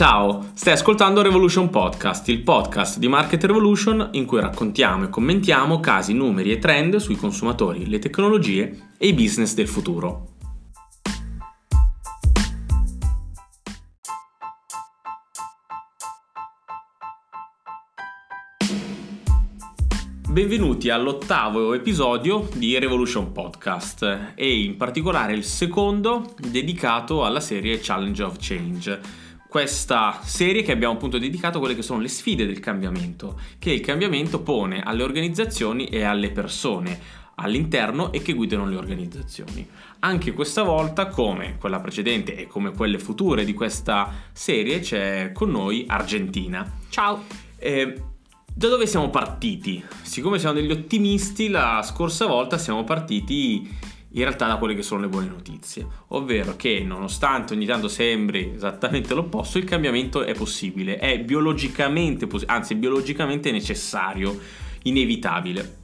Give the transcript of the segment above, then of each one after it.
Ciao, stai ascoltando Revolution Podcast, il podcast di Market Revolution in cui raccontiamo e commentiamo casi, numeri e trend sui consumatori, le tecnologie e i business del futuro. Benvenuti all'ottavo episodio di Revolution Podcast e in particolare il secondo dedicato alla serie Challenge of Change questa serie che abbiamo appunto dedicato a quelle che sono le sfide del cambiamento, che il cambiamento pone alle organizzazioni e alle persone all'interno e che guidano le organizzazioni. Anche questa volta, come quella precedente e come quelle future di questa serie, c'è con noi Argentina. Ciao! Eh, da dove siamo partiti? Siccome siamo degli ottimisti, la scorsa volta siamo partiti in realtà da quelle che sono le buone notizie, ovvero che nonostante ogni tanto sembri esattamente l'opposto, il cambiamento è possibile, è biologicamente, anzi biologicamente necessario, inevitabile.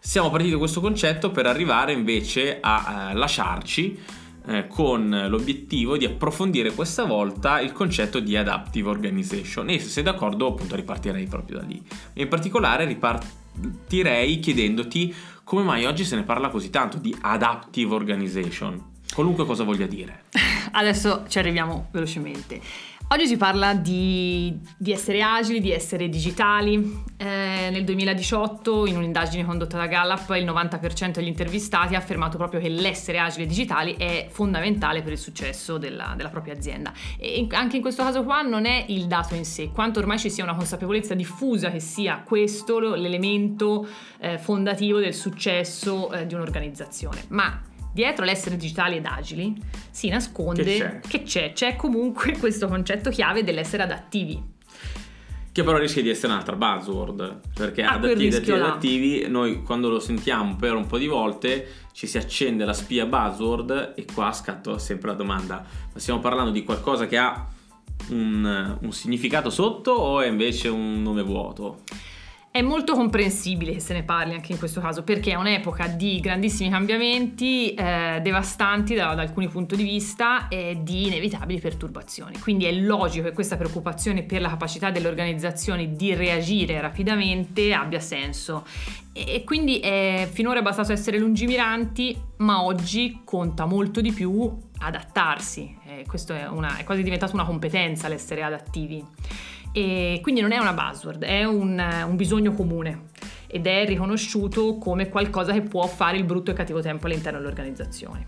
Siamo partiti da questo concetto per arrivare invece a eh, lasciarci eh, con l'obiettivo di approfondire questa volta il concetto di adaptive organization e se sei d'accordo appunto ripartirei proprio da lì. In particolare ripartirei chiedendoti come mai oggi se ne parla così tanto di adaptive organization, qualunque cosa voglia dire. Adesso ci arriviamo velocemente. Oggi si parla di, di, essere agili, di essere digitali. Eh, nel 2018, in un'indagine condotta da Gallup, il 90% degli intervistati ha affermato proprio che l'essere agili e digitali è fondamentale per il successo della, della propria azienda. E anche in questo caso qua non è il dato in sé, quanto ormai ci sia una consapevolezza diffusa che sia questo l'elemento eh, fondativo del successo eh, di un'organizzazione. Ma dietro l'essere digitali ed agili si nasconde che c'è. che c'è, c'è comunque questo concetto chiave dell'essere adattivi. Che però rischia di essere un'altra buzzword, perché ah, adattivi, adattivi, adattivi, noi quando lo sentiamo per un po' di volte ci si accende la spia buzzword e qua scatto sempre la domanda, ma stiamo parlando di qualcosa che ha un, un significato sotto o è invece un nome vuoto? È molto comprensibile che se ne parli anche in questo caso perché è un'epoca di grandissimi cambiamenti eh, devastanti da, da, alcuni punti di vista e di inevitabili perturbazioni. Quindi è logico che questa preoccupazione per la capacità delle organizzazioni di reagire rapidamente abbia senso. E, e quindi è finora bastato essere lungimiranti, ma oggi conta molto di più adattarsi. Eh, questo è, una, è quasi diventato una competenza l'essere adattivi. E quindi non è una buzzword, è un, un bisogno comune ed è riconosciuto come qualcosa che può fare il brutto e cattivo tempo all'interno delle organizzazioni.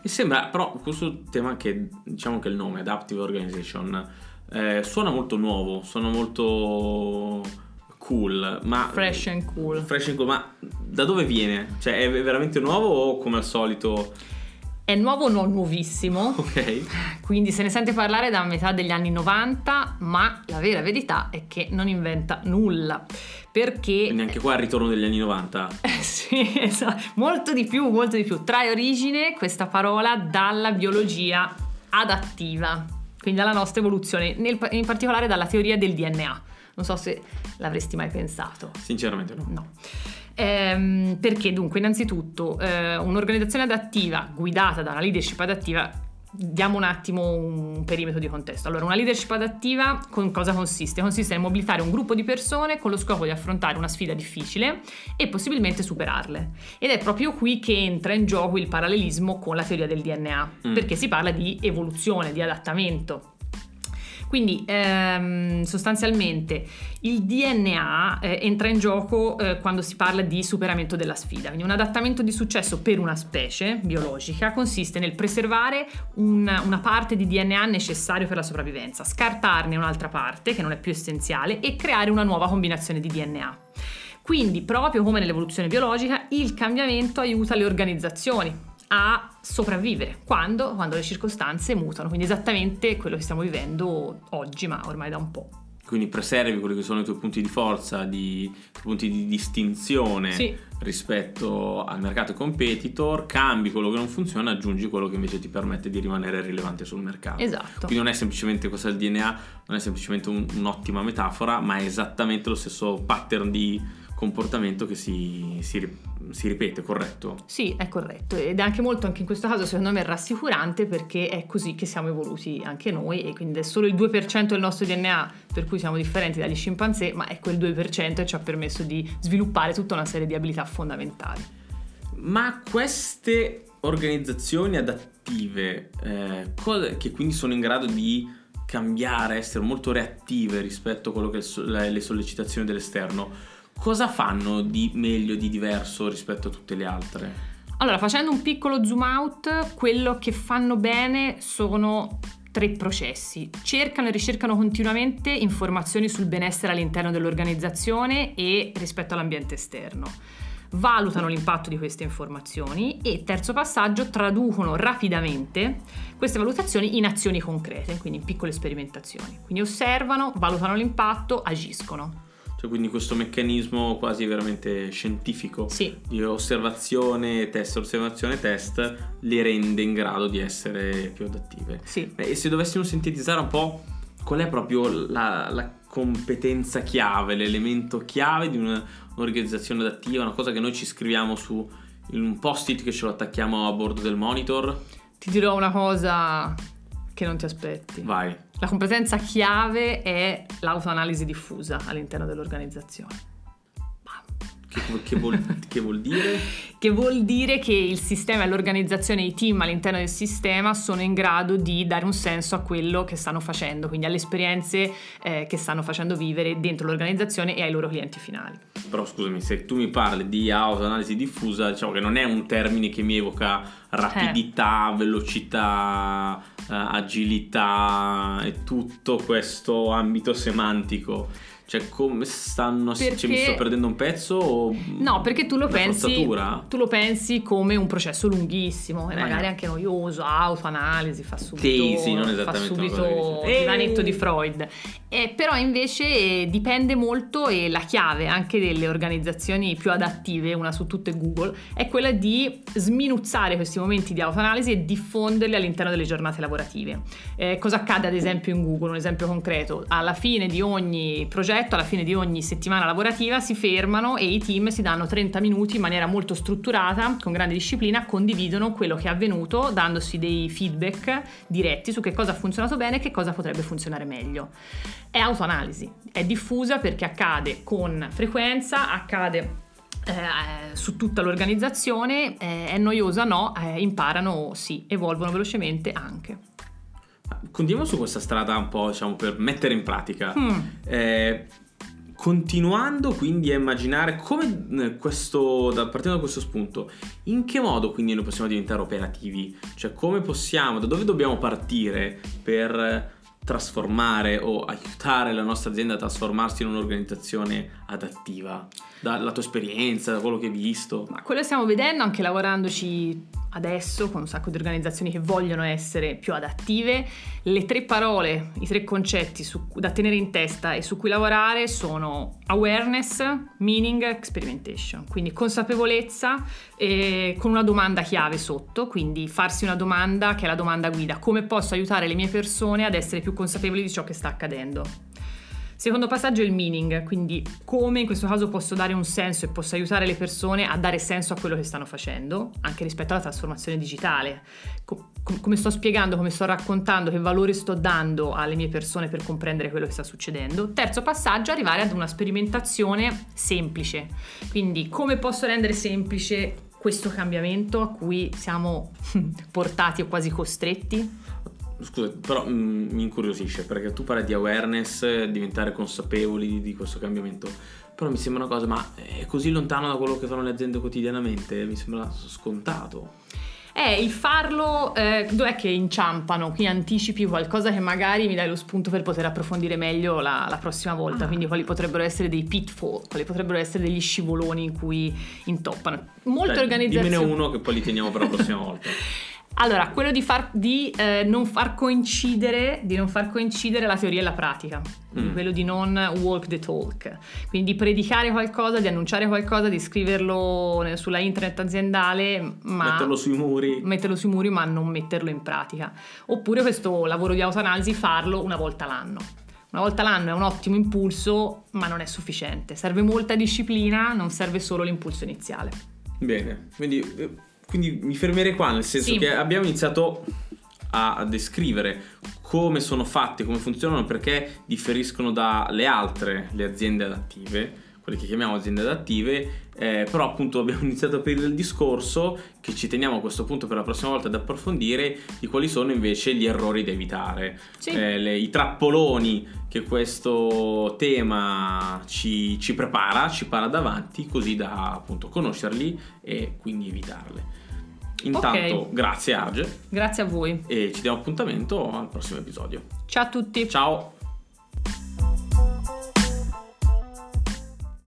E sembra, però, questo tema che diciamo che il nome Adaptive Organization eh, suona molto nuovo, suona molto cool, ma fresh and cool. Fresh and cool, ma da dove viene? Cioè, è veramente nuovo o come al solito? È nuovo, non nuovissimo. Ok. Quindi se ne sente parlare da metà degli anni 90, ma la vera verità è che non inventa nulla. Perché. Quindi anche qua il ritorno degli anni 90. Eh, sì, esatto. Molto di più, molto di più. Trae origine questa parola dalla biologia adattiva, quindi dalla nostra evoluzione, nel, in particolare dalla teoria del DNA. Non so se l'avresti mai pensato. Sinceramente no. No. Ehm, perché dunque, innanzitutto, eh, un'organizzazione adattiva guidata da una leadership adattiva Diamo un attimo un perimetro di contesto. Allora, una leadership adattiva con cosa consiste? Consiste nel mobilitare un gruppo di persone con lo scopo di affrontare una sfida difficile e possibilmente superarle. Ed è proprio qui che entra in gioco il parallelismo con la teoria del DNA, mm. perché si parla di evoluzione, di adattamento. Quindi ehm, sostanzialmente il DNA eh, entra in gioco eh, quando si parla di superamento della sfida. Quindi un adattamento di successo per una specie biologica consiste nel preservare un, una parte di DNA necessario per la sopravvivenza, scartarne un'altra parte che non è più essenziale e creare una nuova combinazione di DNA. Quindi, proprio come nell'evoluzione biologica, il cambiamento aiuta le organizzazioni a sopravvivere quando, quando le circostanze mutano, quindi esattamente quello che stiamo vivendo oggi, ma ormai da un po'. Quindi preservi quelli che sono i tuoi punti di forza, di, i punti di distinzione sì. rispetto al mercato competitor, cambi quello che non funziona, aggiungi quello che invece ti permette di rimanere rilevante sul mercato. Esatto. Quindi non è semplicemente cosa il DNA, non è semplicemente un, un'ottima metafora, ma è esattamente lo stesso pattern di comportamento che si, si, si, ripete, corretto? Sì, è corretto ed è anche molto, anche in questo caso secondo me, rassicurante perché è così che siamo evoluti anche noi e quindi è solo il 2% del nostro DNA per cui siamo differenti dagli scimpanzé, ma è quel 2% che ci ha permesso di sviluppare tutta una serie di abilità fondamentali. Ma queste organizzazioni adattive, eh, che quindi sono in grado di cambiare, essere molto reattive rispetto a quello che è le sollecitazioni dell'esterno, cosa fanno di meglio, di diverso rispetto a tutte le altre? Allora, facendo un piccolo zoom out, quello che fanno bene sono tre processi. Cercano e ricercano continuamente informazioni sul benessere all'interno dell'organizzazione e rispetto all'ambiente esterno. Valutano l'impatto di queste informazioni e terzo passaggio traducono rapidamente queste valutazioni in azioni concrete, quindi in piccole sperimentazioni. Quindi osservano, valutano l'impatto, agiscono. Cioè, quindi questo meccanismo quasi veramente scientifico sì. di osservazione, test, osservazione, test, le rende in grado di essere più adattive. Sì. E se dovessimo sintetizzare un po' qual è proprio la, la competenza chiave, l'elemento chiave di un'organizzazione adattiva, una cosa che noi ci scriviamo su un post-it che ce lo attacchiamo a bordo del monitor? Ti dirò una cosa che non ti aspetti. Vai. La competenza chiave è l'autoanalisi diffusa all'interno dell'organizzazione. Che, che, vuol, che, vuol, dire? che vuol dire che il sistema e l'organizzazione, i team all'interno del sistema sono in grado di dare un senso a quello che stanno facendo, quindi alle esperienze eh, che stanno facendo vivere dentro l'organizzazione e ai loro clienti finali. Però scusami, se tu mi parli di autoanalisi diffusa, diciamo che non è un termine che mi evoca rapidità, eh. velocità, eh, agilità e tutto questo ambito semantico. Cioè, come stanno. Perché... Cioè, mi sto perdendo un pezzo? O no, perché tu lo, pensi, tu lo pensi come un processo lunghissimo e eh. magari anche noioso, autoanalisi, fa subito. Sì, non esattamente. Fa subito il divanetto di Freud. Eh, però invece dipende molto e la chiave anche delle organizzazioni più adattive, una su tutte Google, è quella di sminuzzare questi momenti di autoanalisi e diffonderli all'interno delle giornate lavorative. Eh, cosa accade ad esempio in Google? Un esempio concreto. Alla fine di ogni progetto progetto, alla fine di ogni settimana lavorativa si fermano e i team si danno 30 minuti in maniera molto strutturata, con grande disciplina, condividono quello che è avvenuto, dandosi dei feedback diretti su che cosa ha funzionato bene e che cosa potrebbe funzionare meglio. È autoanalisi, è diffusa perché accade con frequenza, accade eh, su tutta l'organizzazione, eh, è noiosa no, eh, imparano sì, evolvono velocemente anche. Condiamo su questa strada un po', diciamo, per mettere in pratica. Hmm. Eh, continuando quindi a immaginare come eh, questo, partendo da questo spunto, in che modo quindi noi possiamo diventare operativi? Cioè come possiamo, da dove dobbiamo partire per trasformare o aiutare la nostra azienda a trasformarsi in un'organizzazione adattiva? Dalla tua esperienza, da quello che hai visto? Ma quello stiamo vedendo anche lavorandoci adesso con un sacco di organizzazioni che vogliono essere più adattive. Le tre parole, i tre concetti su, da tenere in testa e su cui lavorare sono awareness, meaning, experimentation. Quindi consapevolezza eh, con una domanda chiave sotto, quindi farsi una domanda che è la domanda guida, come posso aiutare le mie persone ad essere più consapevoli di ciò che sta accadendo. Secondo passaggio è il meaning, quindi come in questo caso posso dare un senso e posso aiutare le persone a dare senso a quello che stanno facendo, anche rispetto alla trasformazione digitale. Com- come sto spiegando, come sto raccontando, che valore sto dando alle mie persone per comprendere quello che sta succedendo. Terzo passaggio, arrivare ad una sperimentazione semplice. Quindi come posso rendere semplice questo cambiamento a cui siamo portati o quasi costretti? Scusa, però mh, mm, mi incuriosisce perché tu parli di awareness, diventare consapevoli di questo cambiamento. Però mi sembra una cosa, ma è così lontano da quello che fanno le aziende quotidianamente? Mi sembra scontato. Eh, il farlo, eh, dov'è che inciampano? Qui anticipi qualcosa che magari mi dai lo spunto per poter approfondire meglio la, la prossima volta. Ah. Quindi quali potrebbero essere dei pitfall, quali potrebbero essere degli scivoloni in cui intoppano. Molte Dai, organizzazioni. Dimmene uno che poi li teniamo per la prossima volta. Allora, quello di, far, di, eh, non far coincidere, di non far coincidere la teoria e la pratica, mm. quello di non walk the talk, quindi di predicare qualcosa, di annunciare qualcosa, di scriverlo sulla internet aziendale, ma metterlo sui muri, metterlo sui muri, ma non metterlo in pratica. Oppure questo lavoro di autoanalisi farlo una volta l'anno Una volta l'anno è un ottimo impulso, ma non è sufficiente. Serve molta disciplina, non serve solo l'impulso iniziale. Bene, quindi, eh, quindi mi fermerei qua, nel senso Sì. che abbiamo iniziato a descrivere come sono fatte, come funzionano, perché differiscono dalle altre, le aziende adattive, quelle che chiamiamo aziende adattive, eh, però appunto abbiamo iniziato a aprire il discorso che ci teniamo a questo punto per la prossima volta ad approfondire di quali sono invece gli errori da evitare, Sì. eh, le- i trappoloni che questo tema ci, ci prepara, ci para davanti, così da appunto conoscerli e quindi evitarle. Intanto, Ok. grazie Arge Grazie a voi. e ci diamo appuntamento al prossimo episodio. Ciao a tutti. Ciao!